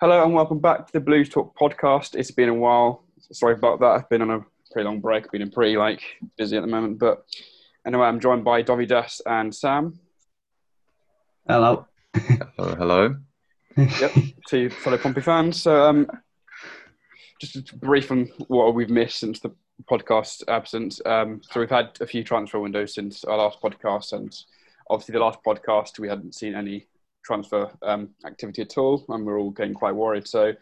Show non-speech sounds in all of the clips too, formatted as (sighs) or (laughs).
Hello and welcome back to the Blues Talk podcast. It's been a while. Sorry about that. I've been on a pretty long break. I've been pretty like busy at the moment. But anyway, I'm joined by Dovydas and Sam. Hello. Hello, hello. Yep, two fellow Pompey fans. So um, just a brief on what we've missed since the podcast absence. Um, so we've had a few transfer windows since our last podcast, and obviously the last podcast we hadn't seen any transfer um, activity at all, and we're all getting quite worried. So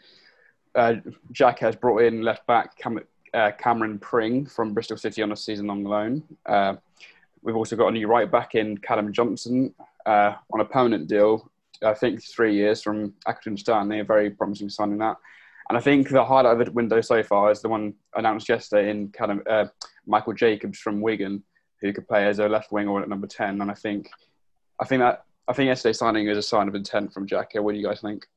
uh, Jackett has brought in left back Cam- uh, Cameron Pring from Bristol City on a season-long loan. Uh, we've also got a new right back in Callum Johnson uh, on a permanent deal. I think three years from Accrington Stanley, a very promising signing that. And I think the highlight of the window so far is the one announced yesterday in Callum, uh, Michael Jacobs from Wigan, who could play as a left wing or at number ten. And I think, I think that I think yesterday's signing is a sign of intent from Jackett. What do you guys think?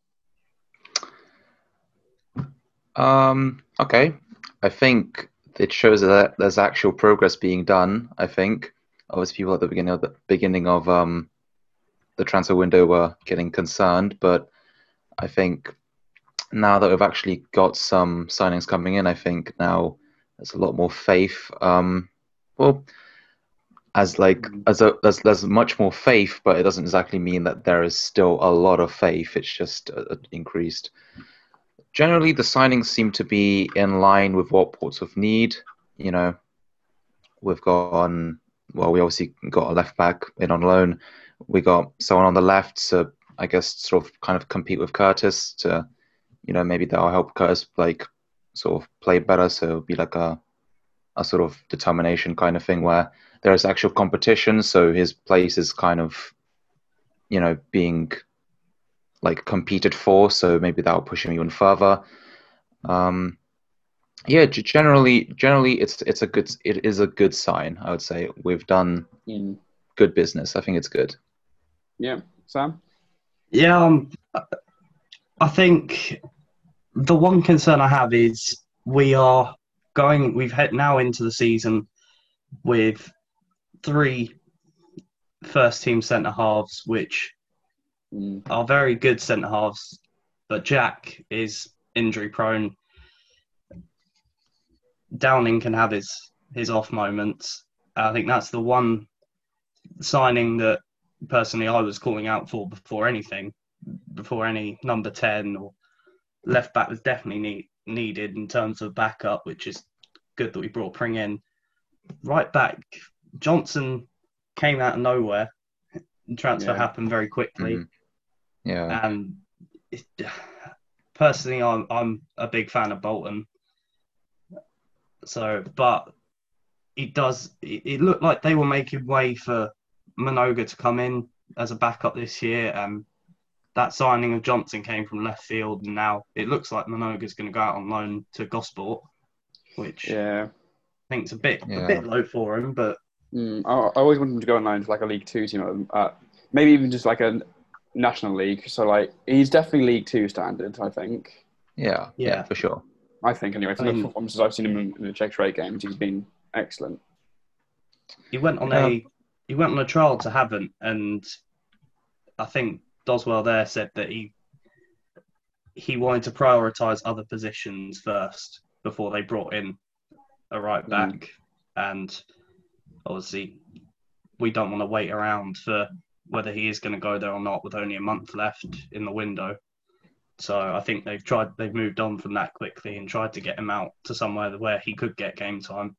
Um, okay. I think it shows that there's actual progress being done. I think obviously people at the beginning of the beginning of um, the transfer window were getting concerned, but I think now that we've actually got some signings coming in, I think now there's a lot more faith. Um, well, as like as a there's there's much more faith, but it doesn't exactly mean that there is still a lot of faith. It's just uh, increased. Generally, the signings seem to be in line with what Portsmouth need. You know, we've got on well, we obviously got a left back in on loan. We got someone on the left so I guess sort of kind of compete with Curtis to, you know, maybe that'll help Curtis like sort of play better. So it'll be like a a sort of determination kind of thing where there's actual competition, so his place is kind of, you know, being like competed for. So maybe that'll push him even further. Um, yeah, generally, generally, it's it's a good it is a good sign. I would say we've done mm. good business. I think it's good. Yeah, Sam. Yeah, um, I think the one concern I have is we are going. We've hit now into the season with three first team centre halves, which mm. are very good centre halves, but Jack is injury prone. Downing can have his his off moments. I think that's the one signing that personally I was calling out for before anything, before any number ten or left back was definitely need, needed in terms of backup, which is good that we brought Pring in. Right back, Johnson came out of nowhere. Transfer yeah. happened very quickly. Mm-hmm. Yeah. And it, personally, I'm I'm a big fan of Bolton. So, but it does. It, it looked like they were making way for Mnoga to come in as a backup this year, and that signing of Johnson came from left field, and now it looks like Mnoga's going to go out on loan to Gosport, which yeah, I think it's a bit yeah. a bit low for him, but Mm, I, I, always wanted him to go on loan to like a League Two team, uh, maybe even just like a National League. So like he's definitely League Two standard, I think. Yeah, yeah, yeah for sure. I think anyway. From I mean, the performances I've seen him in, in the Checkatrade games, he's been excellent. He went on yeah. a he went on a trial to Havant, and I think Doswell there said that he he wanted to prioritise other positions first before they brought in a right mm. back, mm. and obviously we don't want to wait around for whether he is going to go there or not with only a month left in the window. So I think they've tried they've moved on from that quickly and tried to get him out to somewhere where he could get game time,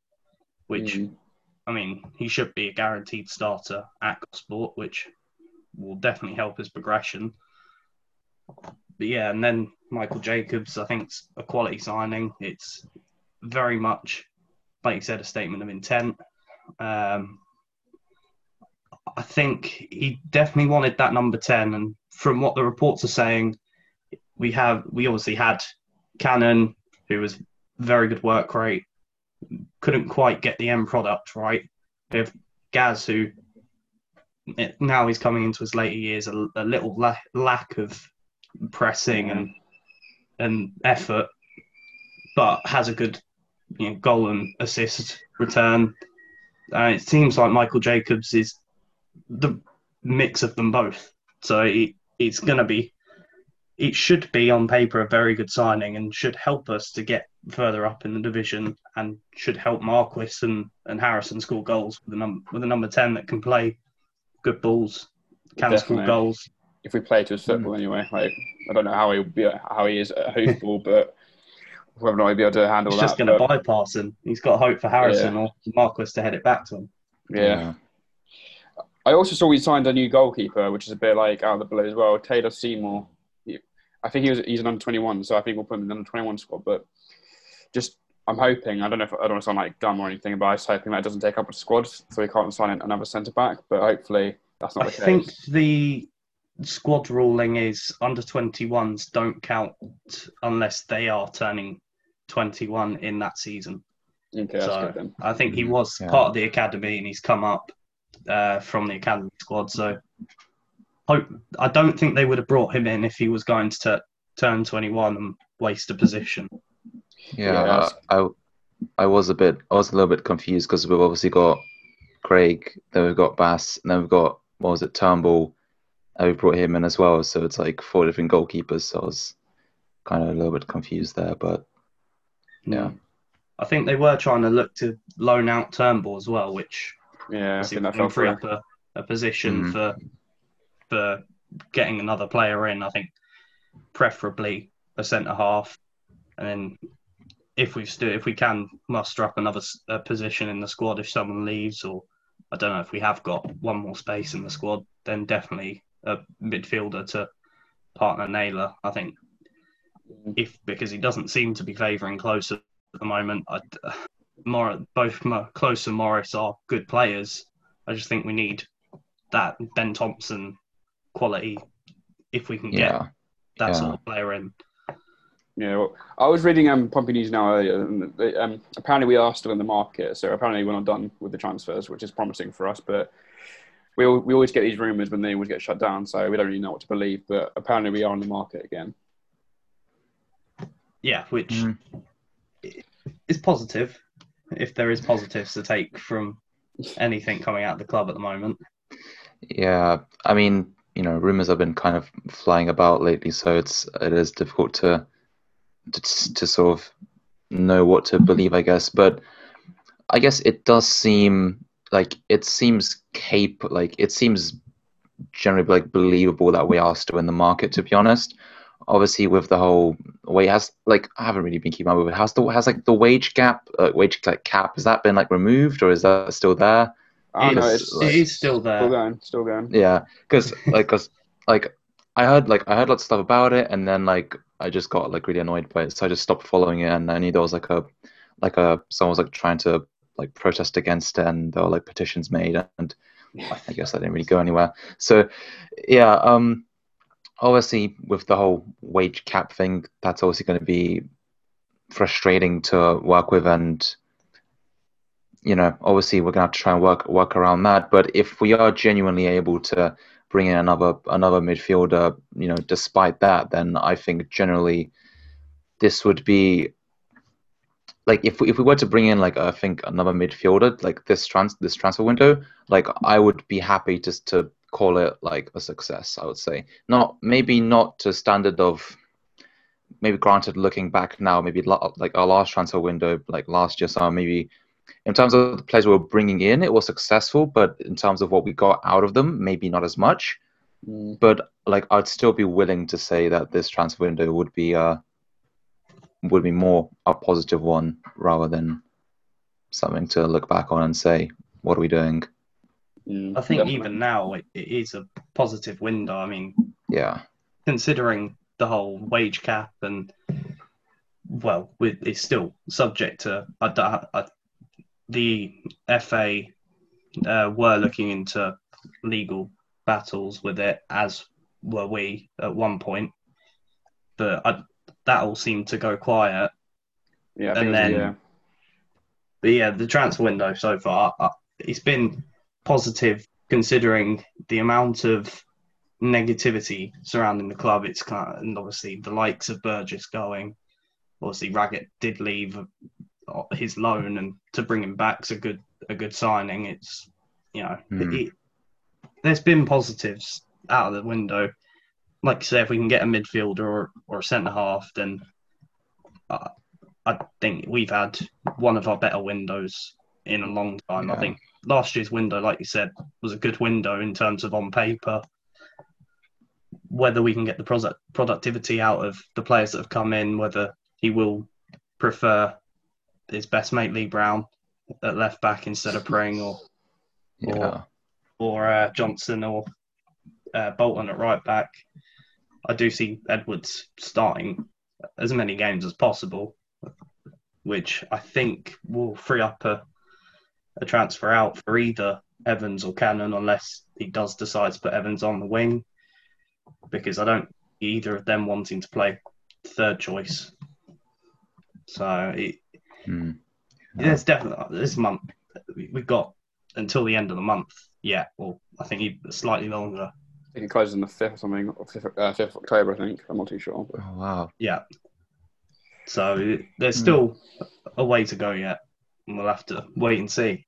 which mm. I mean he should be a guaranteed starter at Sport, which will definitely help his progression. But yeah, and then Michael Jacobs, I think it's a quality signing. It's very much, like you said, a statement of intent. Um, I think he definitely wanted that number 10. And from what the reports are saying, we have, we obviously had Cannon, who was very good work rate, couldn't quite get the end product right. We have Gaz, who now he's coming into his later years, a, a little la- lack of pressing and and effort, but has a good you know, goal and assist return. Uh, it seems like Michael Jacobs is the mix of them both. So it's going to be it should be on paper a very good signing and should help us to get further up in the division and should help Marquis and, and Harrison score goals with a num- with a number ten that can play good balls, can score goals. If we play to his hmm. football anyway, like I don't know how he'll be how he is at hoofball, (laughs) but whether or not he'll be able to handle He's that. just going to but- bypass him. He's got hope for Harrison or Marquis to head it back to him. yeah. I also saw we signed a new goalkeeper, which is a bit like out of the blue as well. Taylor Seymour. I think he was he's an under twenty one, so I think we'll put him in the under twenty one squad. But just I'm hoping I don't know if I don't want to sound like dumb or anything, but I'm just hoping that it doesn't take up a squad, so we can't sign another centre back. But hopefully that's not I the case. I think the squad ruling is under 21s don't count unless they are turning 21 in that season. okay, so good then. I think he Mhm. was Yeah. part of the academy and he's come up uh, from the academy squad. So hope I don't think they would have brought him in if he was going to t- turn 21 and waste a position. Yeah, Yeah, that's- I, I was a bit, I was a little bit confused because we've obviously got Craig, then we've got Bass, and then we've got what was it, Turnbull, and we brought him in as well. So it's like four different goalkeepers. So I was kind of a little bit confused there, but yeah, I think they were trying to look to loan out Turnbull as well, which Yeah, I obviously can free up a, a position Mhm. for for getting another player in. I think preferably a centre half, and then if we still if we can muster up another uh, position in the squad if someone leaves, or I don't know if we have got one more space in the squad, then definitely a midfielder to partner Naylor. I think if because he doesn't seem to be favouring closer at the moment. I, (sighs) Mor- both Mo- Close and Morris are good players. I just think we need that Ben Thompson quality if we can get that yeah. sort of player in. Yeah, well, I was reading um, Pompey News now earlier, and they, um, apparently we are still in the market. So apparently we're not done with the transfers, which is promising for us. But we we always get these rumours when they always get shut down, so we don't really know what to believe. But apparently we are in the market again. Yeah, which Mhm. is positive if there is positives to take from anything coming out of the club at the moment. Yeah, I mean, you know, rumors have been kind of flying about lately, so it's it is difficult to to, to sort of know what to believe, I guess. But I guess it does seem like it seems cape like it seems generally like believable that we are still in the market. To be honest, obviously with the whole way has like I haven't really been keeping up with it. Has the has like the wage gap, uh, wage like cap, has that been like removed or is that still there? I don't know, It's- it's, like- it is still there. still going, still going. Yeah, because like, cause like I heard like I heard lots of stuff about it, and then like I just got like really annoyed by it, so I just stopped following it. And I knew there was like a like a someone was like trying to like protest against it, and there were like petitions made, and I guess that didn't really go anywhere. So yeah, um, obviously with the whole wage cap thing, that's obviously going to be frustrating to work with, and you know, obviously we're gonna have to try and work work around that. But if we are genuinely able to bring in another another midfielder, you know, despite that, then I think generally this would be like if we, if we were to bring in like I think another midfielder like this trans this transfer window, like I would be happy just to call it like a success. I would say not maybe not to standard of maybe granted looking back now maybe like our last transfer window like last year so maybe in terms of the players we were bringing in, it was successful, but in terms of what we got out of them, maybe not as much. Mm. But like, I'd still be willing to say that this transfer window would be uh would be more a positive one rather than something to look back on and say, "What are we doing?" Mm, I think definitely. even now it, it is a positive window. I mean, Yeah, considering the whole wage cap and well, with, it's still subject to I, I, I, the FA uh, were looking into legal battles with it, as were we at one point, but I, that all seemed to go quiet. yeah, and then- yeah. But yeah, the transfer window so far, uh, it's been positive considering the amount of negativity surrounding the club. It's kind of, and obviously the likes of Burgess going. Obviously, Raggett did leave his loan, and to bring him back's a good a good signing. It's you know, Hmm. it, there's been positives out of the window. like you say, if we can get a midfielder or, or a centre half, then uh, I think we've had one of our better windows in a long time. Yeah. I think last year's window, like you said, was a good window in terms of on paper. Whether we can get the product, productivity out of the players that have come in, whether he will prefer his best mate Lee Brown at left back instead of Pring or Yeah. or uh, Johnson or uh, Bolton at right back. I do see Edwards starting as many games as possible, which I think will free up a, a transfer out for either Evans or Cannon, unless he does decide to put Evans on the wing, because I don't see either of them wanting to play third choice. So it, Hmm. there's definitely this month we- we've got until the end of the month. Yeah, well, I think even slightly longer. I think it closes on the fifth or something, or fifth, uh, fifth October. I think I'm not too sure. But Oh wow. Yeah. So there's Hmm. still a way to go yet, and we'll have to wait and see.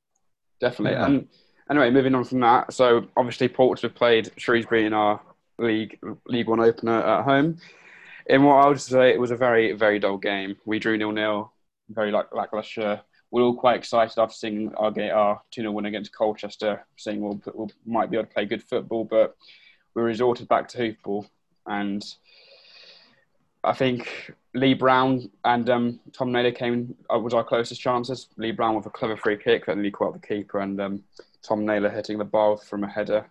definitely. Yeah. And anyway, moving on from that. So obviously, Portsmouth played Shrewsbury in our league League One opener at home. In what I would say, it was a very very dull game. We drew nil nil, very like lackluster. We're all quite excited after seeing our our two 0 win against Colchester, seeing we'll, we'll might be able to play good football, but we resorted back to hoofball, and I think Lee Brown and um, Tom Naylor came uh, was our closest chances. Lee Brown with a clever free kick that nearly caught the keeper, and um, Tom Naylor hitting the bar from a header.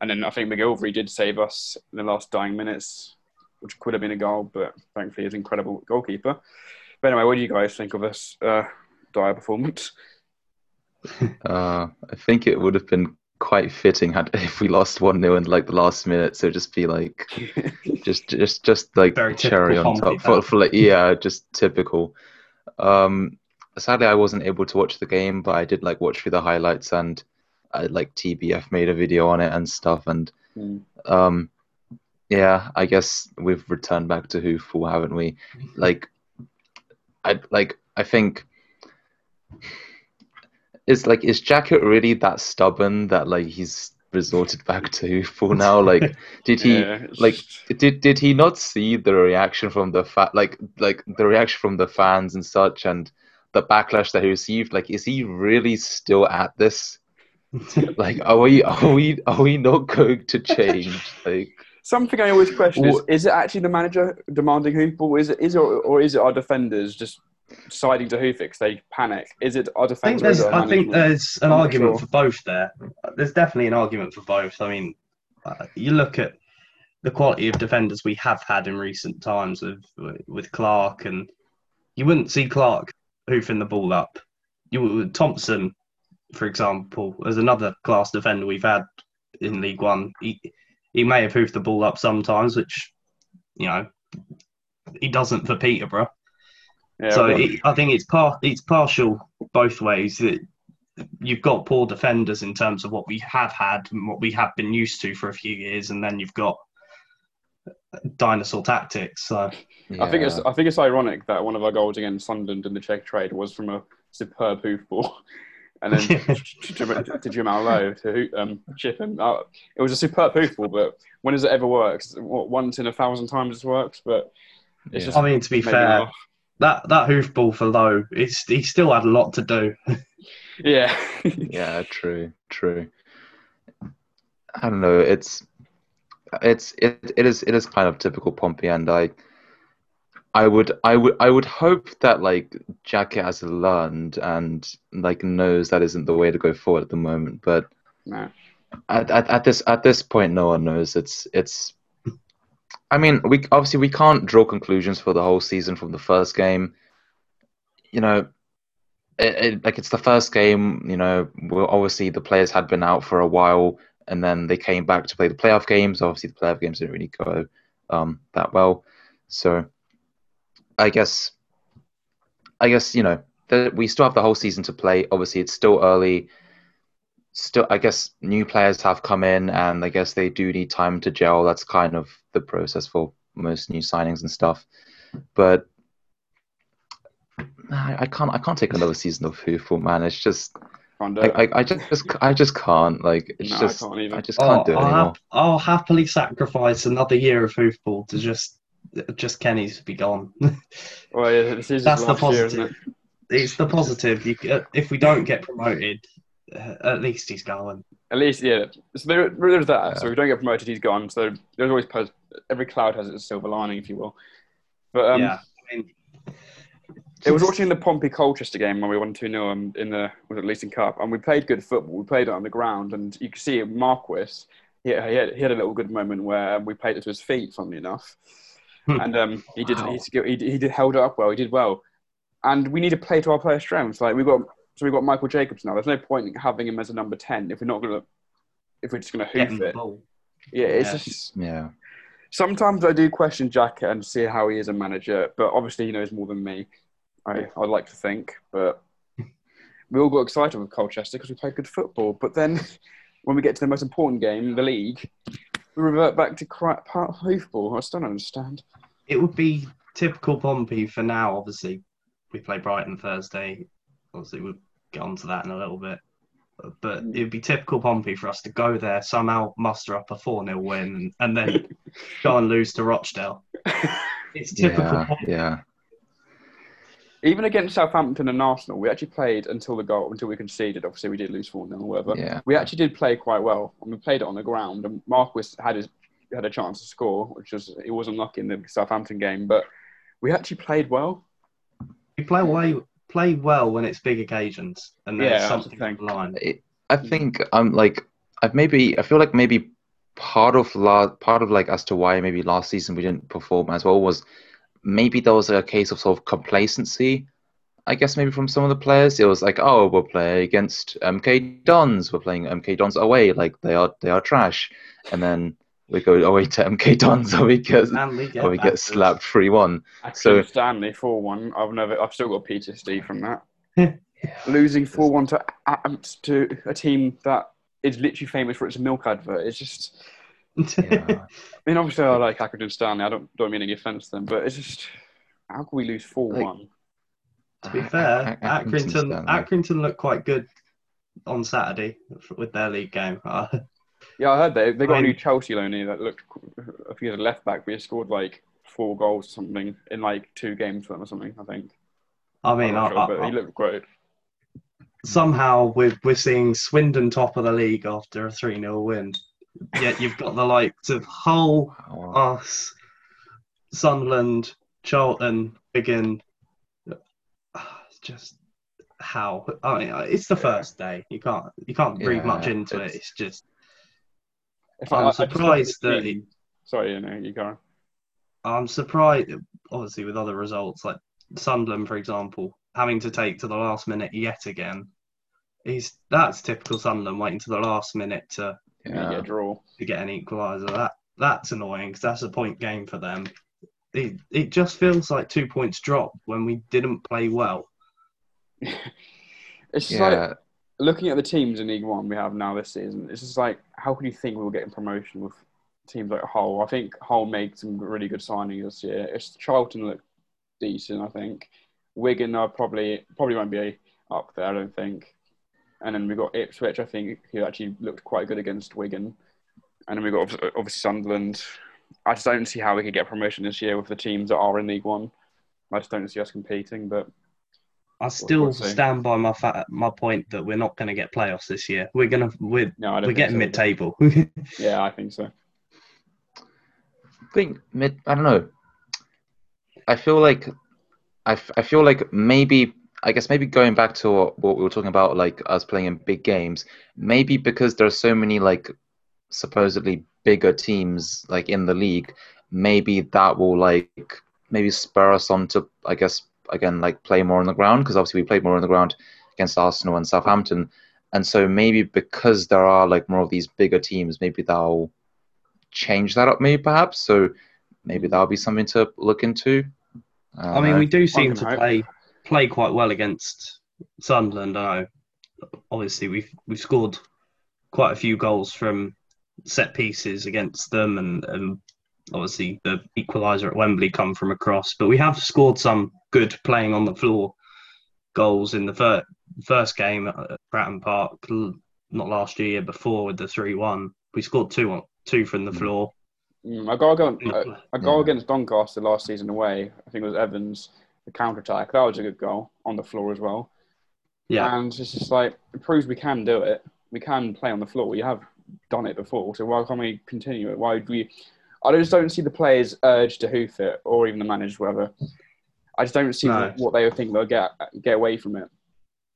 And then I think MacGillivray did save us in the last dying minutes, which could have been a goal, but thankfully an incredible goalkeeper. But anyway, what do you guys think of this uh, dire performance? (laughs) Uh, I think it would have been quite fitting had (laughs) if we lost one 0 in like the last minute. So just be like, (laughs) just just just like Very cherry on top for, for like yeah, just typical. Um, sadly, I wasn't able to watch the game, but I did like watch through the highlights and I, like TBF made a video on it and stuff. And Hmm. um, yeah, I guess we've returned back to hoofball, haven't we? Like, I like I think is like is Jackett really that stubborn that like he's resorted back to (laughs) for now? Like, did he? Yeah, like just- did did he not see the reaction from the fa- like like the reaction from the fans and such and the backlash that he received like is he really still at this (laughs) like are we are we are we not going to (laughs) change like Something I always question is: Is it actually the manager demanding hoofball? Is it is it, or is it our defenders just deciding to hoof it 'cause they panic? Is it our I think defenders? there's, or our I think there's an I'm argument sure. for both there. There's definitely an argument for both. I mean, uh, you look at the quality of defenders we have had in recent times with with Clark, and you wouldn't see Clark hoofing the ball up. You would, Thompson, for example, as another class defender we've had in League One. He he may have hoofed the ball up sometimes, which you know he doesn't for Peterborough Yeah, so it, I think it's par- it's partial both ways. That you've got poor defenders in terms of what we have had and what we have been used to for a few years, and then you've got dinosaur tactics. So I think it's. I think it's ironic that one of our goals against Sunderland in the Checkatrade was from a superb hoofball, (laughs) and then (laughs) to, to, to Jamal Lowe to um, chip him. Uh, it was a superb hoofball, but when does it ever work? What, once in a thousand times it works, but it's Yeah. just I mean, to be fair, laugh. that that hoofball for Lowe, it's he still had a lot to do. (laughs) Yeah, (laughs) yeah true true i don't know it's it's it, it is it is kind of typical pompey and i i would i would i would hope that like Jackett has learned and like knows that isn't the way to go forward at the moment but no. at, at, at this at this point no one knows. It's it's i mean we obviously we can't draw conclusions for the whole season from the first game. You know it, it, like it's the first game you know well, obviously the players had been out for a while and then they came back to play the playoff games. Obviously the playoff games didn't really go um, that well. So i guess i guess you know that we still have the whole season to play obviously it's still early still i guess new players have come in and i guess they do need time to gel that's kind of the process for most new signings and stuff but I, I can't i can't take another (laughs) season of hoofball man it's just I. I, I just I just can't like it's No, I just can't either. I just can't Oh, do it I'll, anymore. hap- I'll happily sacrifice another year of hoofball to just just Kenny's be gone. (laughs) Well, yeah, this is That's the last year, positive. it's the positive. You, c- if we don't get promoted, uh, at least he's going. At least, yeah. So there, there's that. Yeah. So if we don't get promoted, he's gone. So there's always pos- every cloud has its silver lining, if you will. But um, yeah, I mean, it was watching the Pompey Colchester game when we won 2 0 um, in the was it Leasing Cup, and we played good football. We played it on the ground, and you could see Marquis. He, he, had, he had a little good moment where we played it to his feet, funnily enough. (laughs) and um, he did Wow. he, he, he did held it up well. He did well, and we need to play to our player strengths. Like we got so we got Michael Jacobs now. There's no point in having him as a number ten if we're not gonna if we're just gonna hoof the it. Yeah, it's Yeah. just Yeah. sometimes I do question Jackett and see how he is a manager, but obviously he knows more than me. I I'd like to think, but (laughs) we all got excited with Colchester because we played good football. But then (laughs) when we get to the most important game, the league, we revert back to crap part hoofball. I still don't understand. It would be typical Pompey for now. Obviously, we play Brighton Thursday. Obviously, we'll get onto that in a little bit. But hmm. it would be typical Pompey for us to go there, somehow muster up a 4 0 win, and, and then (laughs) go and lose to Rochdale. It's typical Yeah. Pompey. Yeah. Even against Southampton and Arsenal, we actually played until the goal, until we conceded. Obviously, we did lose 4 0 or whatever. Yeah. We actually did play quite well, and we played it on the ground. And Marquis had his had a chance to score, which was he wasn't lucky in the Southampton game, but we actually played well. We play way, play well when it's big occasions, and there's Yeah, something the on the line. It, I think I'm like I've maybe I feel like maybe part of la- part of like as to why maybe last season we didn't perform as well was maybe there was a case of sort of complacency. I guess maybe from some of the players, it was like, oh, we're playing against MK Dons. We're playing MK Dons away, like they are they are trash, and then we go oh, away to MK Dons, (laughs) and we get And we get, and we get slapped three one. So- Stanley four one. I've never. I've still got PTSD from that. (laughs) Losing four one to to a team that is literally famous for its milk advert. It's just. Yeah. (laughs) I mean, obviously, I like Accrington Stanley. I don't don't mean any offence to them, but it's just how can we lose four one? To be ah, fair, Ac- Accrington. Accrington looked quite good on Saturday with their league game. Yeah, I heard they they got I a mean- new Chelsea loanee that looked. I think he was a left back, but he scored like four goals or something in like two games for them or something. I think. I mean, I'm I, but I, he looked great. somehow we're, we're seeing Swindon top of the league after a 3 0 win. Yet you've got the likes of Hull, oh, Wow. us, Sunderland, Charlton, Wigan. It's Just how? I mean, it's the first day. You can't you can't read Yeah, much into it. it's- It's just If I'm I- I just look at the surprised that team- Sorry, you know, you go. I'm surprised, obviously, with other results like Sunderland, for example, having to take to the last minute yet again. He's that's typical Sunderland waiting to the last minute to, Yeah. get a draw. to get an equaliser. That that's annoying because that's a point game for them. It it just feels like two points drop when we didn't play well. (laughs) It's just like Yeah. Looking at the teams in League One we have now this season. It's just like how can you think we were getting promotion with teams like Hull? I think Hull made some really good signings this year. It's Charlton look decent. I think Wigan are probably probably won't be up there. I don't think. And then we've got Ipswich. I think who actually looked quite good against Wigan. And then we've got obviously Sunderland. I just don't see how we could get promotion this year with the teams that are in League One. I just don't see us competing. But I still stand by my fa- my point that we're not going to get playoffs this year. We're gonna we're no, we're getting so. mid table. (laughs) Yeah, I think so. I think mid. I don't know. I feel like I, f- I feel like maybe I guess maybe going back to what, what we were talking about, like us playing in big games. Maybe because there are so many like supposedly bigger teams like in the league. Maybe that will like maybe spur us on to I guess again like play more on the ground because obviously we played more on the ground against Arsenal and Southampton. And so maybe because there are like more of these bigger teams, maybe that'll change that up, maybe perhaps. So maybe that'll be something to look into. I don't mean, know. we uh, do seem to hope. play play quite well against Sunderland. I know. Obviously, we've we've scored quite a few goals from set pieces against them, and, and obviously the equaliser at Wembley come from across. But we have scored some good playing on the floor goals in the fir- first game uh, Fratton Park l- not last year, year before with the three one. We scored two on two from the Mm. floor. Mm, I got against, Yeah. I got Yeah. against Doncaster last season away. I think it was Evans, the counter attack. That was a good goal on the floor as well. Yeah, And it's just like it proves we can do it. We can play on the floor. We have done it before, so why can't we continue it? Why would we? I just don't see the players urged to hoof it, or even the managers, whatever. I just don't see No. what they would think they'll get get away from it.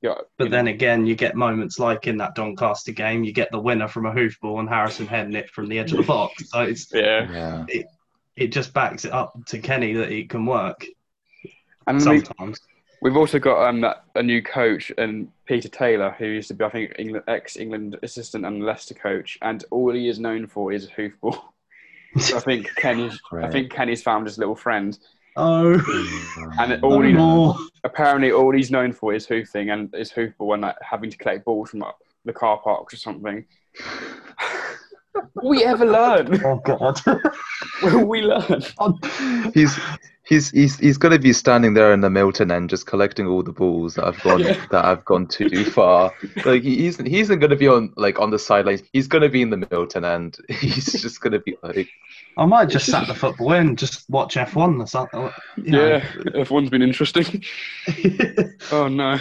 Yeah, but then know, again, you get moments like in that Doncaster game, you get the winner from a hoofball and Harrison heading it from the edge of the box. (laughs) So it's yeah, Yeah. it just backs it up to Kenny that it can work and then we, sometimes. we've also got um that, a new coach and Peter Taylor, who used to be I think England ex England assistant and Leicester coach, and all he is known for is hoofball. (laughs) So I think Kenny's I think Kenny's found his little friend, Oh, and (laughs) no all he more. apparently all he's known for is hoofing and is hoofball and like having to collect balls from like, the car parks or something. Will we ever learn? Oh God. Will (laughs) we learn? he's he's he's he's gonna be standing there in the Milton end just collecting all the balls that I've gone Yeah. (laughs) that I've gone too far. Like he- he's he isn't gonna be on like on the sidelines. He's gonna be in the Milton end. (laughs) He's just gonna be like I might just sat the football in, just watch F1 or something. you know. Yeah, everyone's been interesting. (laughs) Oh no.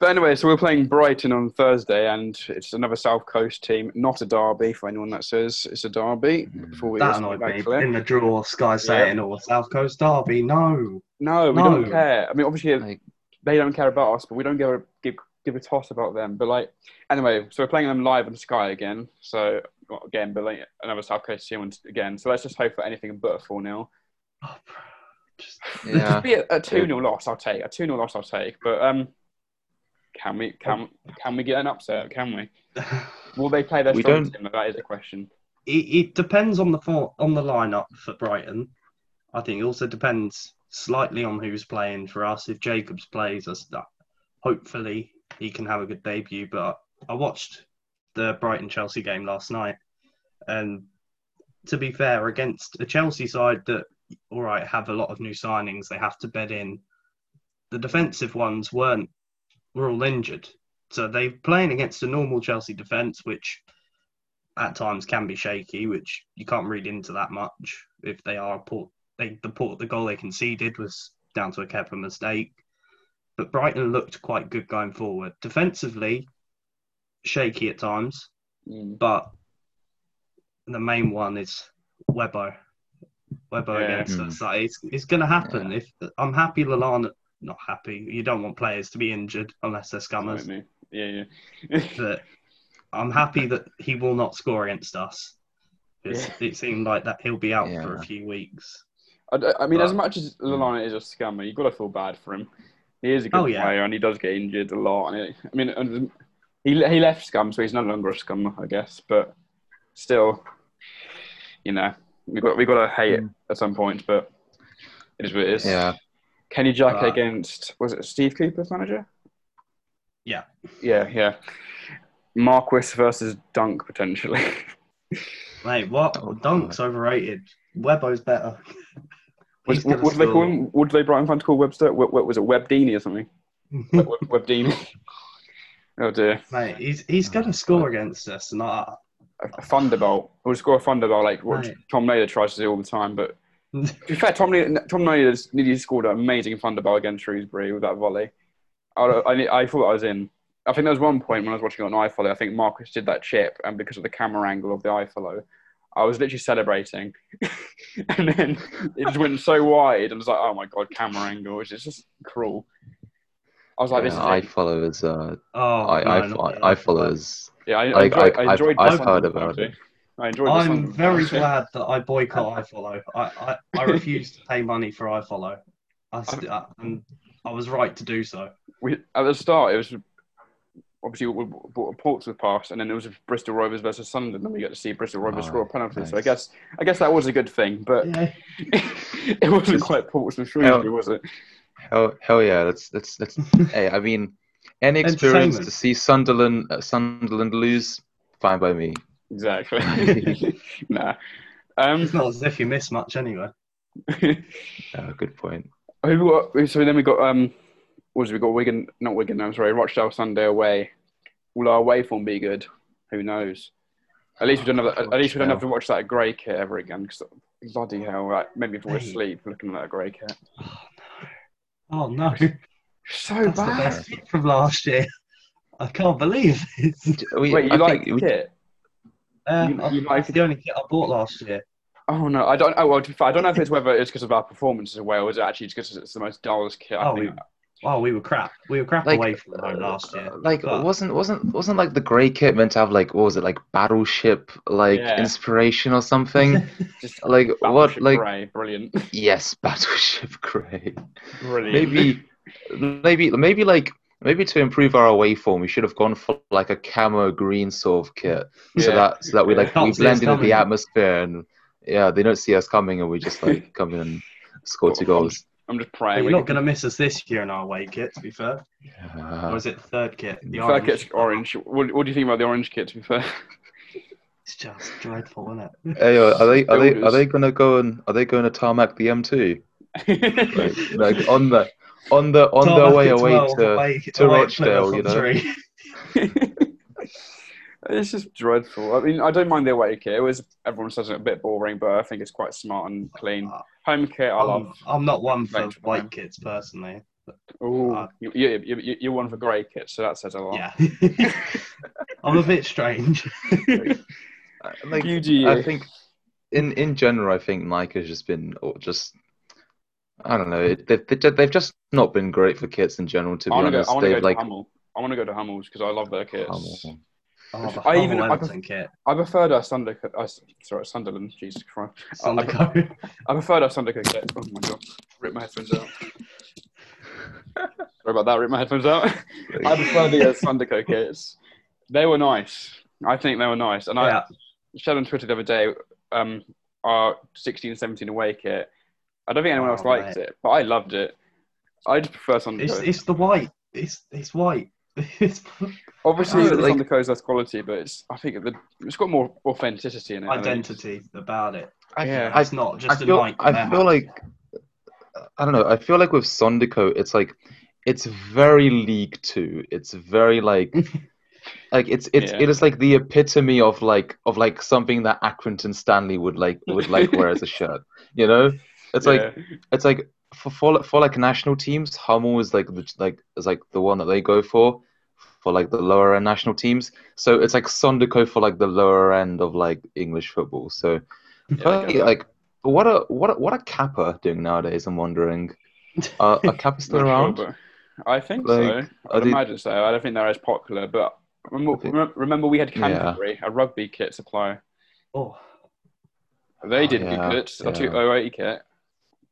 But anyway, so we're playing Brighton on Thursday, and it's another South Coast team, not a derby for anyone that says it's a derby. Before we that just annoyed make me. clear. In the draw, Sky saying, "Oh, South Coast Derby." No, No, we No. don't care. I mean, obviously, like they don't care about us, but we don't give a, give, give a toss about them. But like, anyway, so we're playing them live on Sky again. So well, again, but like another South Coast team once again. So let's just hope for anything but a four 0 oh, bro. Just, yeah. Be a, a two 0 loss. I'll take a two 0 loss. I'll take. But um, can we can oh. can we get an upset? Can we? (laughs) Will they play their We strong team? That is a question. it, it depends on the for, on the lineup for Brighton. I think it also depends slightly on who's playing for us. If Jacobs plays us, that uh, hopefully he can have a good debut. But I watched the Brighton Chelsea game last night, and to be fair, against a Chelsea side that all right have a lot of new signings, they have to bed in. The defensive ones weren't were all injured, so they're playing against a normal Chelsea defence, which at times can be shaky, which you can't read into that much. If they are port, they the port the goal they conceded was down to a Kepa mistake, but Brighton looked quite good going forward. Defensively, shaky at times, Mm. but the main one is Webbo. Webbo Yeah. against Mm. us. Like, it's it's going to happen. If I'm happy, Lallana. Not happy. You don't want players to be injured unless they're scammers. Don't? Yeah, yeah. (laughs) But I'm happy that he will not score against us. It's, It seemed like that he'll be out for a few weeks. I mean, as much as mm. Lallana is a scammer, you've got to feel bad for him. He is a good Oh, yeah. player, and he does get injured a lot. And it, I mean, and he he left Scum, so he's no longer a scum, I guess. But still, you know, we got we got to hate hmm. it at some point. But it is what it is. Yeah. Kenny Jackett Uh, against was it Steve Cooper's manager? Yeah. Yeah, yeah. Marquis versus Dunk potentially. (laughs) Mate, what? Oh, Dunk's overrated. Webbo's better. (laughs) Was, gonna what did they call him? What did they Brighton fans call Webster? What, what was it? Webdini or something? (laughs) Web, Web, Webdini. oh dear. Mate, he's he's going to score against us, and I, A, a thunderbolt. We'll score a thunderbolt like what. Tom Naylor tries to do all the time. But to be fair, Tom Naylor, Tom Naylor nearly scored an amazing thunderbolt against Shrewsbury with that volley. I, I, I thought I was in. I think there was one point when I was watching it on iFollow. I think Marquis did that chip, and because of the camera angle of the iFollow, I was literally celebrating. (laughs) and then it just went so wide, and I was like, "Oh my god, camera angle!" Which is just cruel. I was like, "This yeah, I is it." follow as uh, oh, I, I, no, not I, I follow as Yeah, I, I, Like, enjoyed, I- I enjoyed. I've- I've heard about one, it. Too. I enjoyed. the I'm very one, (laughs) glad that I boycott iFollow. I, I, I (laughs) refuse to pay money for iFollow. I, st- I, and I was right to do so. we at the start it was obviously we bought a Portsmouth pass, and then it was Bristol Rovers versus Sunderland, and we got to see Bristol Rovers Oh, score a penalty. So I guess I guess that was a good thing, but Yeah. (laughs) it wasn't quite Portsmouth Shrewsbury, was it? hell hell yeah. That's that's that's. hey, I mean, any experience to see Sunderland uh, Sunderland lose, fine by me. Exactly. (laughs) (laughs) nah. Um, It's not as if you miss much anyway. Uh, (laughs) good point. who we got, so then we got um, was we got Wigan, not Wigan. I'm sorry, Rochdale Sunday away. Will our away form be good? Who knows? At least we don't have. At least we don't have to watch that grey kit ever again. Because bloody hell, like, maybe if we're asleep looking at that grey kit. Oh no, So that's the bad. best from last year. I can't believe it. Wait, you I like think the kit? Uh, You- I- you like the only kit I bought last year. Oh no, I don't. Oh well, to be fair, I don't know if it's whether it's because of our performances away or is it actually because it's the most dullest kit. I Oh, think. we, oh, we were crap. We were crap like away from home last year. uh, like but- wasn't wasn't wasn't like the grey kit meant to have like what was it like battleship like Yeah. inspiration or something? (laughs) Just like what like grey, brilliant, yes, (laughs) battleship grey. brilliant. Maybe maybe maybe like maybe to improve our away form, we should have gone for like a camo green sort of kit, so that so that we Yeah. like we blend into the atmosphere and yeah, they don't see us coming and we just like (laughs) come in and score two goals. I'm just But praying. you're not going to miss us this year in our away kit, to be fair. Uh, or is it third kit? The Third orange? kit's orange. What, what do you think about the orange kit? To be fair, (laughs) It's just dreadful, isn't it? Hey, are they are they are they gonna go and are they going to tarmac the M2? (laughs) Like, like on the on the on Tarmac their way away to away- to away Rochdale, you know? (laughs) (laughs) it's just dreadful. I mean, I don't mind the away kit. It was everyone says it's a bit boring, but I think it's quite smart and clean. Home kit, I I'm, love. I'm not one for white kits personally. Oh, uh, you, you, you, you're one for grey kits, so that says a lot. Yeah. (laughs) I'm a bit strange. Uh, Like UGA. I think in in general, I think Nike has just been or just I don't know. They've they- they've just not been great for kits in general. To be I want to go. honest, I want to go they've to like Hummel. I want to go to Hummels because I love their kits. Hummel. Oh, the I I even- even I Everton kit. I preferred our Sunder. Uh, sorry, Sunderland. Jesus Christ. I- I- Sunderco. I preferred our Sunday kit. Oh my god. Rip my headphones out. (laughs) Sorry about that. Rip my headphones out. I prefer the uh, Sondico kits. They were nice. I think they were nice. And yeah. I shared on Twitter the other day um, our 16 17 away kit. I don't think anyone else Oh, liked it, but I loved it. I just prefer It's, it's the white. It's it's white. (laughs) It's Obviously, Oh, the like- Sondico's less quality, but it's I think the, it's got more authenticity in it. I think. identity about it. I, Yeah. I, It's not I just a feel night. I feel like I don't know. I feel like with Sondico, it's like it's very League Two. It's very like (laughs) like it's it's Yeah. it is like the epitome of like of like something that Accrington Stanley would like would like (laughs) wear as a shirt. You know, it's like Yeah. it's like for, for for like national teams, Hummel is like the like is like the one that they go for for like the lower end national teams. So it's like Sondico for like the lower end of like English football. So Yeah, I but, get like what a what a, what a Kappa doing nowadays? I'm wondering. Uh, (laughs) are Kappa still Not sure, around? I think Like, so. I'd they- imagine so. I don't think they're as popular, but remember, think- remember we had Yeah. Canterbury, a rugby kit supplier. Oh, They did Oh, did yeah, good. A yeah. 2008 kit.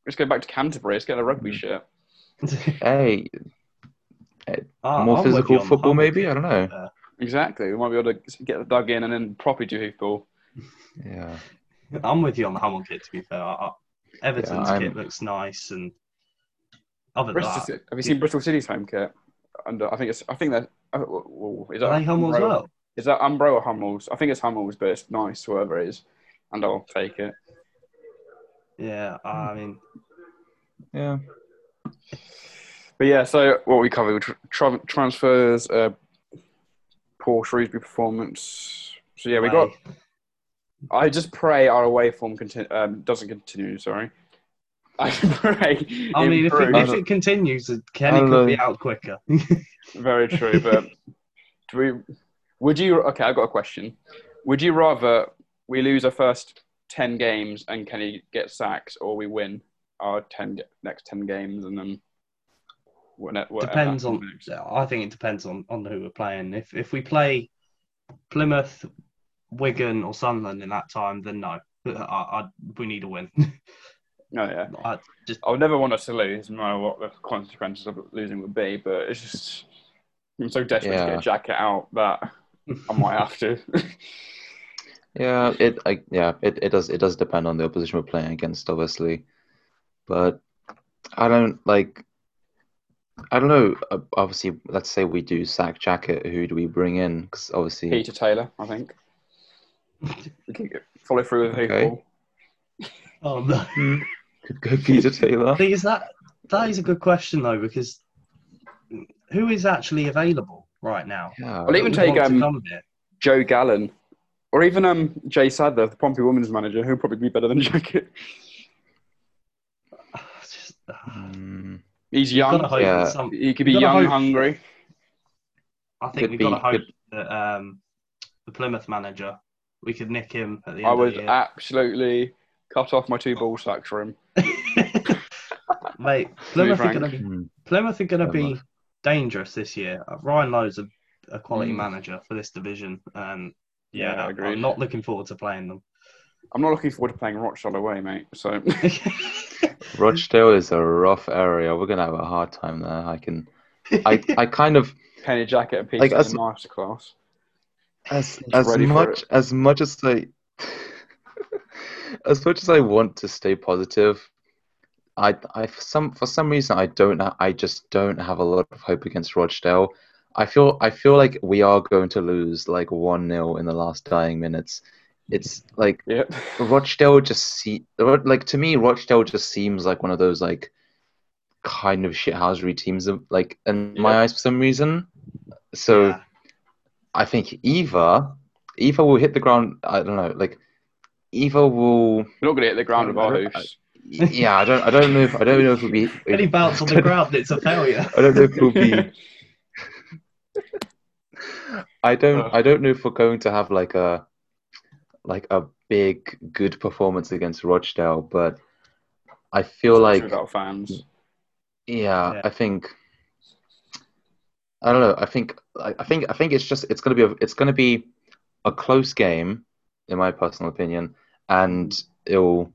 Let's go back to Canterbury. Let's get a rugby Mm. shirt. (laughs) Hey, Ah, more I'm physical football, maybe. I don't know. be fair. Exactly. We might be able to get dug in and then properly do hoofball. (laughs) Yeah, I'm with you on the Hummel kit. To be fair, I, I- Everton's I'm- kit looks nice, and other than Bristol that, Have you seen Bristol City's home kit? And I think it's. I think that. Uh, oh, is that are they Hummel as well? Is that Umbro or Hummels? I think it's Hummels, but it's nice, whoever it is, and I'll take it. Yeah, I mean, yeah. But yeah, so what we covered tr- tra- transfers, uh, poor Shrewsbury performance. So yeah, we got. I just pray our away form conti- um, doesn't continue. Sorry. I pray. I mean, if it, if it continues, Kenny I don't could be out quicker. (laughs) Very true, but do we? Would you? Okay, I've got a question. Would you rather we lose our first ten games and Kenny gets sacked, or we win our ten next ten games and then? win it- whatever depends on. I think it depends on on who we're playing. If if we play Plymouth, Wigan, or Sunderland in that time, then no. I, I, we need a win. (laughs) Oh yeah. I just I would never want us to lose, no matter what the consequences of losing would be. But it's just I'm so desperate to get a Jackett out that I might have to. (laughs) Yeah, it I, yeah, it, it does it does depend on the opposition we're playing against, obviously. But I don't like I don't know. uh, Obviously, let's say we do sack Jackett. Who do we bring in? Because obviously, Peter Taylor, I think. We can get- follow through with Okay. hoopball. (laughs) oh no. Hmm, could go Peter Taylor. thing is that that is a good question though because who is actually available right now? Yeah. Well, even take um. Joe Gallen, or even um, Jay Sadler, the Pompey women's manager, who'd probably be better than (laughs) Jackett. It's just, Mm, He's young. Yeah. some- He could be young, hope- hungry. I think Could we've be- got to hope could- that um, the Plymouth manager, we could nick him at the end I of would the year. absolutely cut off my two ball sacks for him. (laughs) Mate, Plymouth are going to be mm. Plymouth are going to be dangerous this year. Uh, Ryan Lowe's a, a quality Mm. manager for this division, and Yeah, yeah, I agree. I'm not looking forward to playing them. I'm not looking forward to playing Rochdale away, mate. So (laughs) Rochdale is a rough area. We're gonna have a hard time there. I can. I, I kind of (laughs) Kenny Jackett and Like, pieces as- in masterclass. as as much as much as I (laughs) as much as I want to stay positive, I I for some for some reason I don't I just don't have a lot of hope against Rochdale. I feel I feel like we are going to lose like one 0 in the last dying minutes. It's like Yep. Rochdale just see like to me Rochdale just seems like one of those like kind of shithousery teams of like in my eyes for some reason. So Yeah. I think Eva Eva will hit the ground. I don't know, like Eva will. We're not going to hit the ground with our I- hoofs. Yeah, I don't. I don't know if I don't know if it'll be. Any bounce on the (laughs) ground, it's a failure. I don't know if it'll be. (laughs) I don't. Uh. I don't know if we're going to have like a, like a big good performance against Rochdale, but I feel like without fans. Yeah, Yeah. I think. I don't know. I think. I I think. I think it's just. It's gonna be. A, it's gonna be a close game, in my personal opinion, and it'll.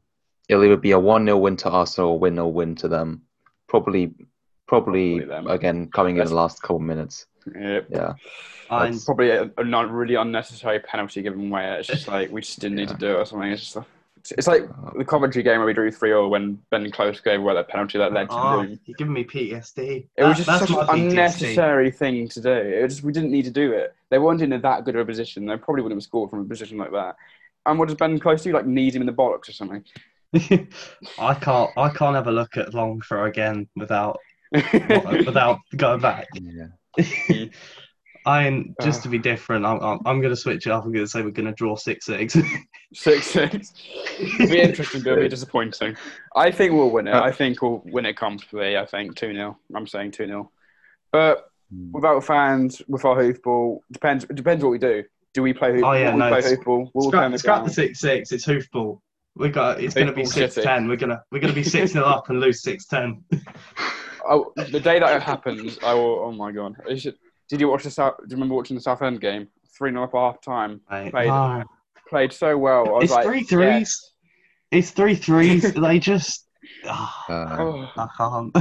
It'll either be a one 0 win to Arsenal or win or win to them. Probably. Probably, Probably them. again coming in the last couple minutes. Yep. Yeah. And That's- Probably a, a not really unnecessary penalty given away. It's just like we just didn't need to do it or something. It's just. Like, it's- it's like uh-huh. the Coventry game where we drew 3 0 when Ben Close gave away that penalty that led to ah, the oh, doom. you're giving me PTSD. It was just such an PTSD. unnecessary thing to do. It was just, we didn't need to do it. They weren't in a that good of a position. They probably wouldn't have scored from a position like that. And what does Ben Close do? Like knees him in the bollocks or something? (laughs) I can't. I can't have a look at long throw again without (laughs) without going back. Yeah. (laughs) I'm just to be different. I'm, I'm, I'm going to switch it up. I'm going to say we're going to draw six (laughs) six. Six six. It'll be interesting, but it'll be disappointing. I think we'll win it. Uh, I think we'll win it comfortably. I think 2 0. I'm saying 2 0. But Hmm. without fans, with our hoofball, depends it depends what we do. Do we play hoofball? Oh, yeah, we no, play it's- hoofball. We'll play scrap, the scrap the six six. It's hoofball. We got. It's going to be Hoofball six ten. We're gonna we're going to be six 0 up and lose six ten. (laughs) Oh, the day that it happens, I will. Oh my god! You should- did you watch the South? Do you remember watching the Southend game? Three 0 up at half time. Mate, Played- no. Played so well. I was It's like, three threes. It's three threes. (laughs) they just. ah, Uh, Oh, I can't.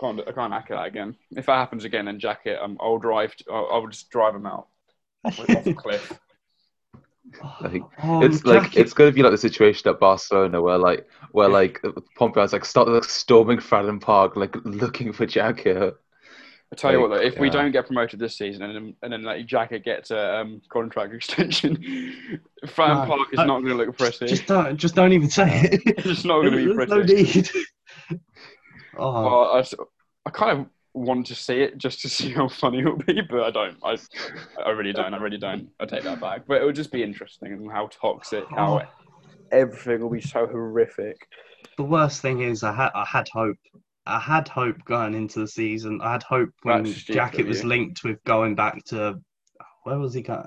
can't, I can't hack that again. If that happens again, then Jackett, um, I'll drive. I'll, I'll just drive him out off a cliff. Like, (sighs) Oh, it's like Jackie- it's going to be like the situation at Barcelona where like where like Pompey's like start like storming Fratton Park like looking for Jackett. I tell you what, though, if we don't get promoted this season, and then, and then like Jackett gets a um, contract (laughs) extension, Fran No, Park is I- not going to look pretty. Just don't. Just don't even say (laughs) it. It's just not going to be There's pretty. no need. (laughs) oh, Well, I, s- I kind of want to see it just to (laughs) see how funny it'll be, but I don't. I, I really don't. I really don't. I take that back. But it would just be interesting and how toxic, how oh. everything will be so horrific. the worst thing is I had I had hope. I had hope going into the season. I had hope when That's stupid Jackett was linked with going back to where was he going?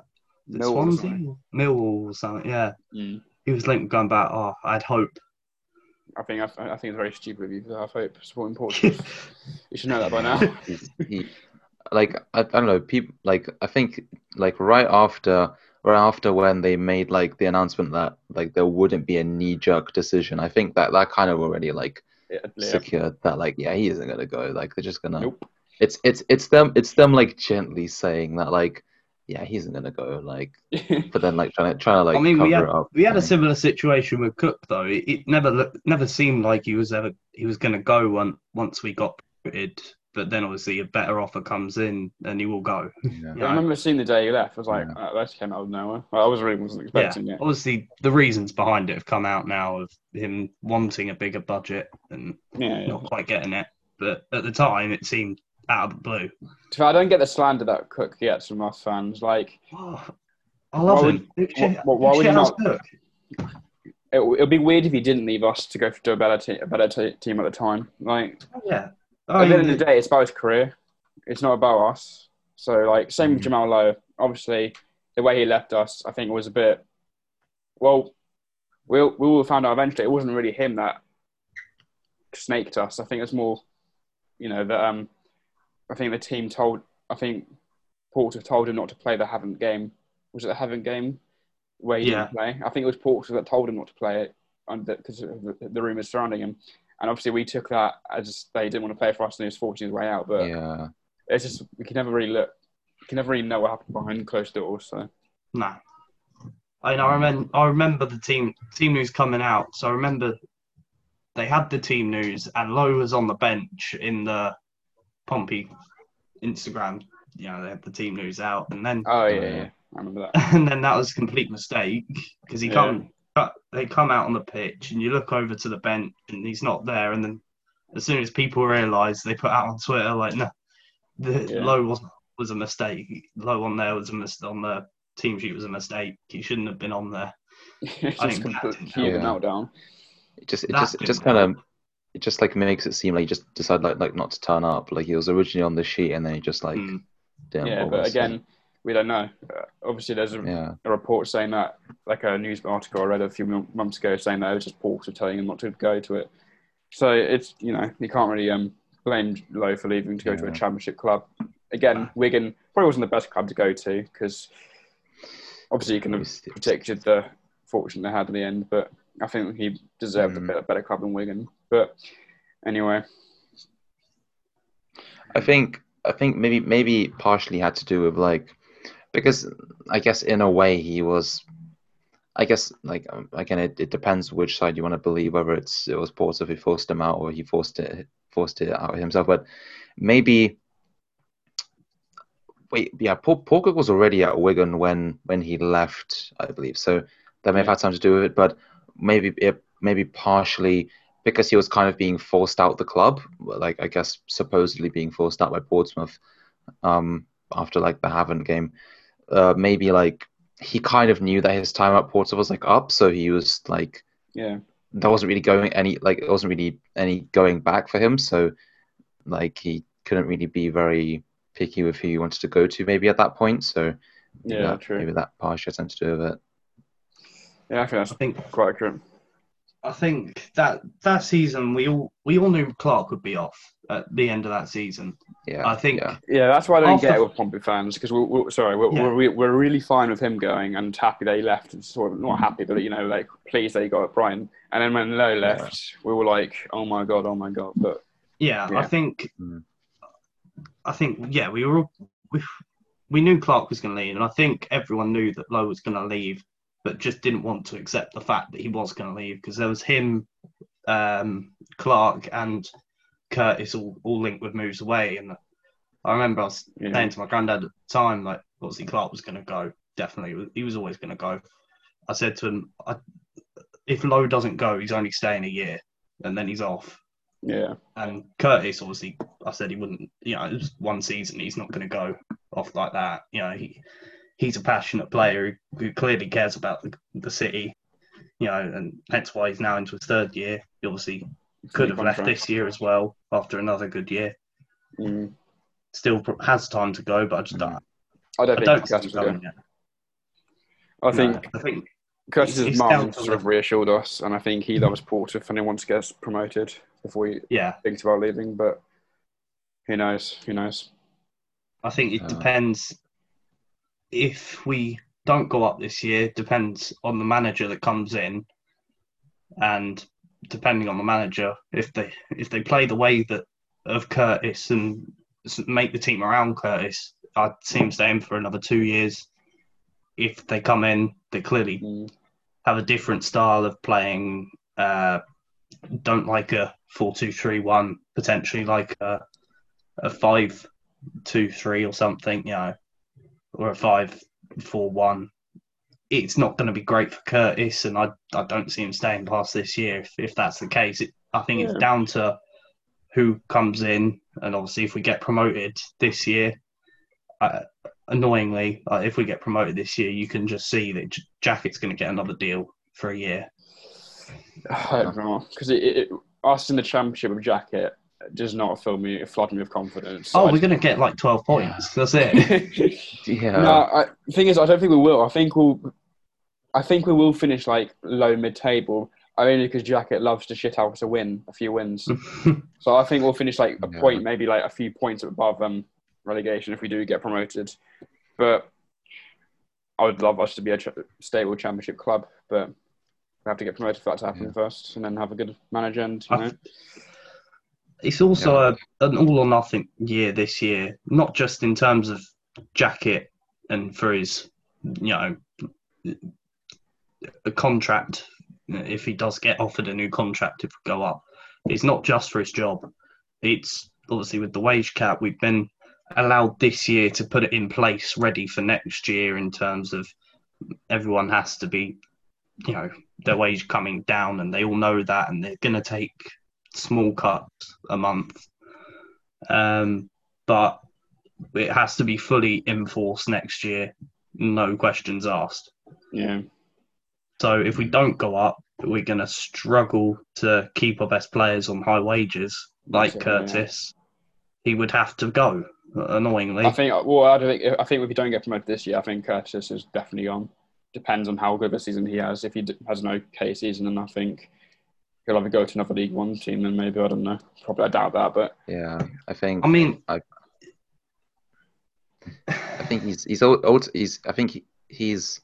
It Millwall or Swansea, Millwall or something. Yeah, Mm. he was linked with going back. Oh, I had hope. I think I, I think it's very stupid of you to have hope supporting Portugal. (laughs) you should know that by now. He, (laughs) like I, I don't know people like I think like right after right after when they made like the announcement that like there wouldn't be a knee jerk decision I think that that kind of already like Yeah, yeah. secured that like yeah he isn't gonna go like they're just gonna Nope. it's it's it's them it's them like gently saying that like yeah he isn't gonna go like (laughs) but then like trying to trying to like I mean, cover we had up we had a similar situation with Cook though. It, it never looked, never seemed like he was ever he was going to go one, once we got promoted. But then obviously a better offer comes in and he will go. yeah. (laughs) Yeah, I remember seeing the day he left. I was like, Yeah. oh, that came out of nowhere. I was really wasn't Yeah, expecting it. obviously the reasons behind it have come out now of him wanting a bigger budget and Yeah, yeah. not quite getting it. But at the time, it seemed out of the blue. Be I don't get the slander that Cook gets from us fans. Like, Oh, (gasps) I love Why him. Big why- shit- why- why would you not- Cook. it would be weird if he didn't leave us to go to a better, te- a better te- team at the time. Like, Yeah. at the end of the day, it's about his career. It's not about us. So, like, same with Mm. Jamal Lowe. Obviously, the way he left us, I think, was a bit. Well, we'll we will find out eventually. It wasn't really him that snaked us. I think it's more, you know, that um, I think the team told. I think Porter told him not to play the Havant game. Was it the Havant game where he Yeah. didn't play? I think it was Porter that told him not to play it because of the, the rumours surrounding him. And obviously, we took that as they didn't want to play for us, and he was forcing his way out. But Yeah. it's just we can never really look, we can never really know what happened behind closed doors. So No. I mean, I remember, I remember the team team news coming out. So I remember they had the team news, and Lowe was on the bench in the Pompey Instagram. You know, they had the team news out, and then oh yeah, yeah. yeah, I remember that. (laughs) and then that was a complete mistake because he Yeah. come but they come out on the pitch, and you look over to the bench, and he's not there, and then as soon as people realise, they put out on Twitter like, no, the Yeah. Lowe was was a mistake. Low on there was a mis- on the team sheet was a mistake. He shouldn't have been on there. (laughs) I think that complete didn't huge help. meltdown. It just it That just it just kind of it just like makes it seem like he just decided like like not to turn up. Like he was originally on the sheet and then he just like Mm. yeah, but again, we don't know. Uh, obviously, there's a, yeah. a report saying that, like a news article I read a few months ago, saying that it was just Porter telling him not to go to it. So it's you know you can't really um blame Lowe for leaving to go to a championship club. Again, Wigan probably wasn't the best club to go to because obviously you can have predicted the fortune they had in the end, but I think he deserved a Mm. better, better club than Wigan. But anyway, I think I think maybe maybe partially had to do with like because I guess in a way he was I guess like um, again it, it depends which side you want to believe whether it's it was Porter who forced him out or he forced it forced it out himself. But maybe wait yeah Paul Porter was already at Wigan when when he left I believe. So that may have had something to do with it but maybe it maybe partially because he was kind of being forced out the club, like I guess supposedly being forced out by Portsmouth um, after like the Havant game. Uh, maybe like he kind of knew that his time at Portsmouth was like up, so he was like yeah, that wasn't really going any like it wasn't really any going back for him. So like he couldn't really be very picky with who he wanted to go to maybe at that point. So maybe yeah, that, true. Maybe that partially had something to do with it. Yeah, I think that's I think quite accurate. I think that that season we all we all knew Clarke would be off at the end of that season. Yeah, I think yeah. Yeah, that's why I don't get it with Pompey fans because we're, we're sorry, we're, Yeah. we're we're really fine with him going and happy that he left. And sort of not happy, but you know, like pleased that he got at Brighton. And then when Lowe left, we were like, oh my god, oh my god. But Yeah, I think, Mm. I think, yeah, we were, all- we, we knew Clarke was going to leave, and I think everyone knew that Lowe was going to leave, but just didn't want to accept the fact that he was going to leave because there was him, um, Clarke, and Curtis all, all linked with moves away, and I remember I was Yeah. saying to my granddad at the time, like, obviously Clarke was going to go, definitely, he was always going to go. I said to him, I, if Lowe doesn't go, he's only staying a year, and then he's off. yeah, And Curtis, obviously, I said he wouldn't. You know, it was one season. He's not going to go off like that. You know, he he's a passionate player who, who clearly cares about the, the city. You know, and hence why he's now into his third year. He obviously could have left this year as well after another good year. Mm. Still has time to go, but I just don't. I I don't don't think see him Curtis going yet. I think No, I think Curtis's it's mum sort of reassured us, and I think he loves Porter and he wants to get promoted before he yeah. thinks about leaving. But who knows? Who knows? I think it Uh, depends. If we don't go up this year, depends on the manager that comes in, and depending on the manager, if they if they play the way that of Curtis and make the team around Curtis, I'd see him staying for another two years. If they come in, they clearly Mm. have a different style of playing. Uh, don't like a four-two-three-one, potentially like a a five-two-three or something, you know, or a five-four-one. It's not going to be great for Curtis, and I I don't see him staying past this year. If, if that's the case, it, I think Yeah. it's down to who comes in And obviously, if we get promoted this year, uh, annoyingly, uh, if we get promoted this year, you can just see that J- Jackett's going to get another deal for a year. I don't know because it, it, us in the championship with Jackett does not fill me, flood me with confidence. So Oh, I we're going to get like 12 points. That's it. (laughs) Yeah. no, I, the thing is, I don't think we will. I think we'll. I think we will finish like low mid table only because Jackett loves to shit out a win, a few wins. (laughs) so I think we'll finish like a Yeah. point, maybe like a few points above um, relegation if we do get promoted. But I would love us to be a ch- stable championship club, but we have to get promoted for that to happen Yeah. first, and then have a good manager. And you I- know, It's also a, an all or nothing year this year, not just in terms of Jackett and for his, you know, a contract. If he does get offered a new contract, if we go up, it's not just for his job. It's obviously with the wage cap, we've been allowed this year to put it in place, ready for next year. In terms of everyone has to be, you know, their wage coming down, and they all know that, and they're going to take small cuts a month. Um, but it has to be fully enforced next year, no questions asked. yeah, So if we don't go up, we're going to struggle to keep our best players on high wages, like That's it, yeah. Curtis. He would have to go, annoyingly. I think. Well, I don't think. I think if we don't get promoted this year, I think Curtis is definitely on. Depends on how good of a season he has. If he has an okay season, then I think he'll either go to another League One team, and maybe I don't know. Probably I doubt that, but Yeah. I think. I mean, I think he's he's old, old he's I think he, he's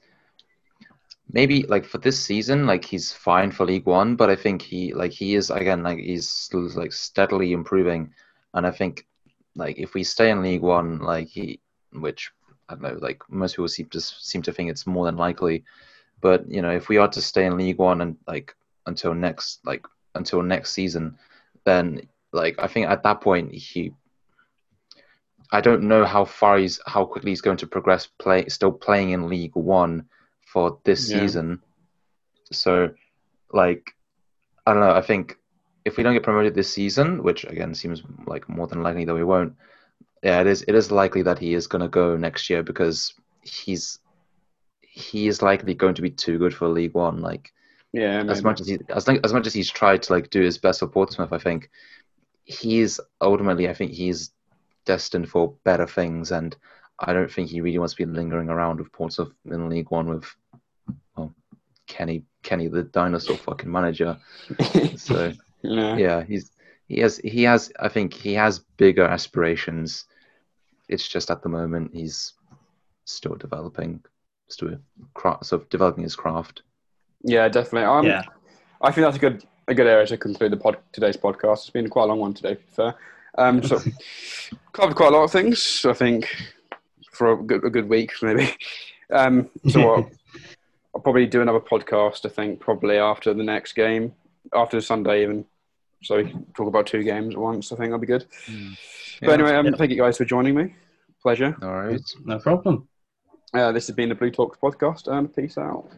maybe like for this season like he's fine for League One, but I think he like he is again like he's like steadily improving, and I think like if we stay in League One like he which I don't know like most people seem to seem to think it's more than likely, but you know if we are to stay in League One and like until next like until next season, then like I think at that point he I don't know how far he's how quickly he's going to progress play still playing in League One for this Yeah. season. So like I don't know, I think if we don't get promoted this season, which again seems like more than likely that we won't, yeah, it is it is likely that he is gonna go next year because he's he is likely going to be too good for League One. Like yeah, as much as he as, as much as he's tried to like do his best for Portsmouth, I think he's ultimately I think he's destined for better things, and I don't think he really wants to be lingering around with Portsmouth in League One with well Kenny Kenny the dinosaur fucking manager. (laughs) So yeah. yeah, he's he has he has I think he has bigger aspirations. It's just at the moment he's still developing, still cra- sort of developing his craft. Yeah, definitely. Um, yeah. I think that's a good a good area to conclude the pod, today's podcast. It's been quite a long one today, to be fair. Um, so (laughs) covered quite a lot of things. I think for a good, a good week, maybe. Um, so (laughs) what? I'll probably do another podcast. I think probably after the next game, after Sunday even. So we can talk about two games at once. I think that'll be good. But anyway, um, Yeah. thank you guys for joining me. Pleasure. All right. No problem. Uh, this has been the Blue Talks podcast, and peace out.